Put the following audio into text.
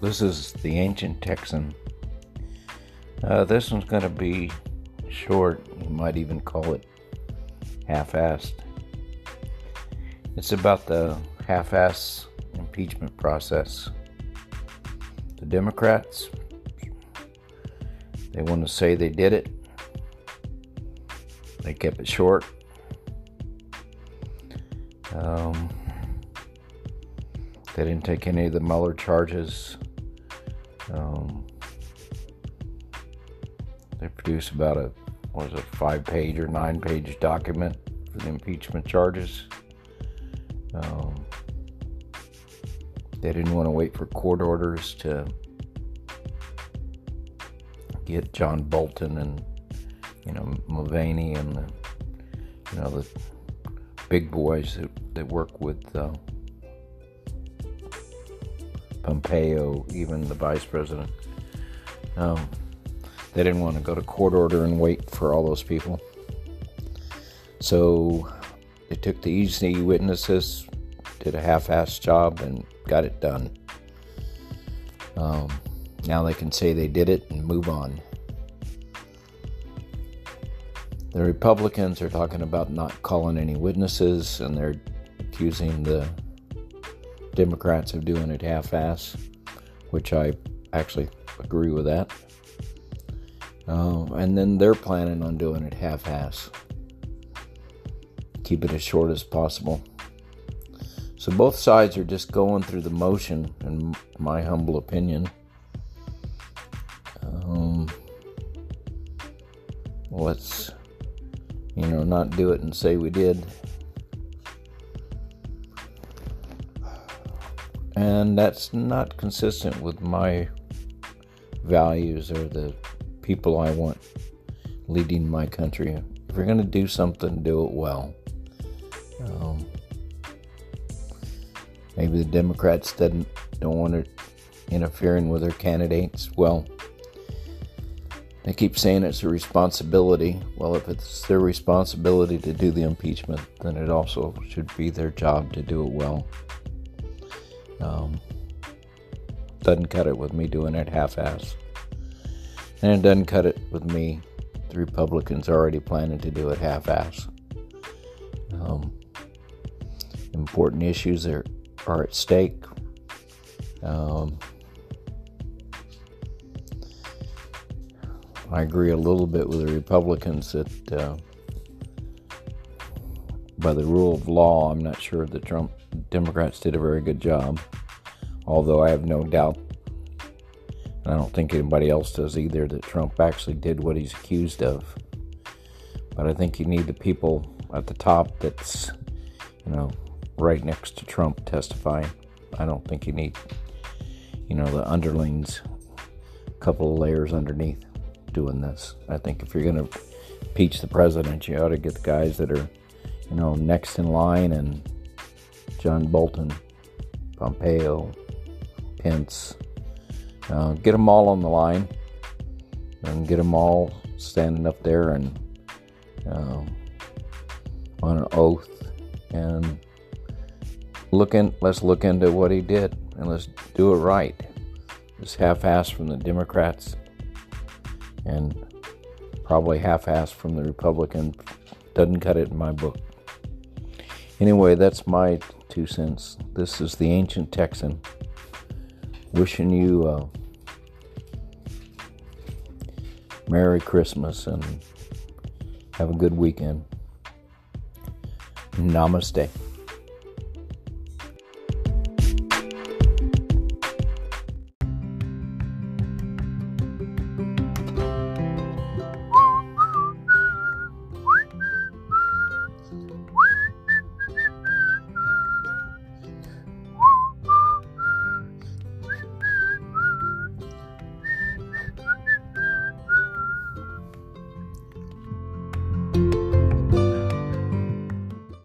This is the Ancient Texan. Uh, this one's going to be short. You might even call it half assed. It's about the half ass impeachment process. The Democrats, they want to say they did it, they kept it short. Um, they didn't take any of the Mueller charges. Um, they produced about a was a five page or nine page document for the impeachment charges. Um, they didn't want to wait for court orders to get John Bolton and you know Mulvaney and the you know the big boys that, that work with uh, Pompeo, even the vice president. Um, they didn't want to go to court order and wait for all those people. So they took the easy witnesses, did a half assed job, and got it done. Um, now they can say they did it and move on. The Republicans are talking about not calling any witnesses, and they're accusing the Democrats of doing it half ass, which I actually agree with that. Um, and then they're planning on doing it half ass. Keep it as short as possible. So both sides are just going through the motion, in my humble opinion. Um, let's, you know, not do it and say we did. And that's not consistent with my values or the people I want leading my country. If you're going to do something, do it well. Um, maybe the Democrats didn't don't want it interfering with their candidates. Well, they keep saying it's a responsibility. Well, if it's their responsibility to do the impeachment, then it also should be their job to do it well. Um, doesn't cut it with me doing it half-ass, and it doesn't cut it with me. The Republicans already planning to do it half-ass. Um, important issues are are at stake. Um, I agree a little bit with the Republicans that uh, by the rule of law, I'm not sure the Trump Democrats did a very good job. Although I have no doubt, and I don't think anybody else does either, that Trump actually did what he's accused of. But I think you need the people at the top that's, you know, right next to Trump testifying. I don't think you need, you know, the underlings, a couple of layers underneath doing this. I think if you're going to impeach the president, you ought to get the guys that are, you know, next in line and John Bolton, Pompeo, Pence. Uh, get them all on the line and get them all standing up there and uh, on an oath and look in, let's look into what he did and let's do it right. This half-ass from the Democrats and probably half assed from the Republican doesn't cut it in my book. Anyway, that's my two cents. This is the ancient Texan wishing you uh, Merry Christmas and have a good weekend. Namaste.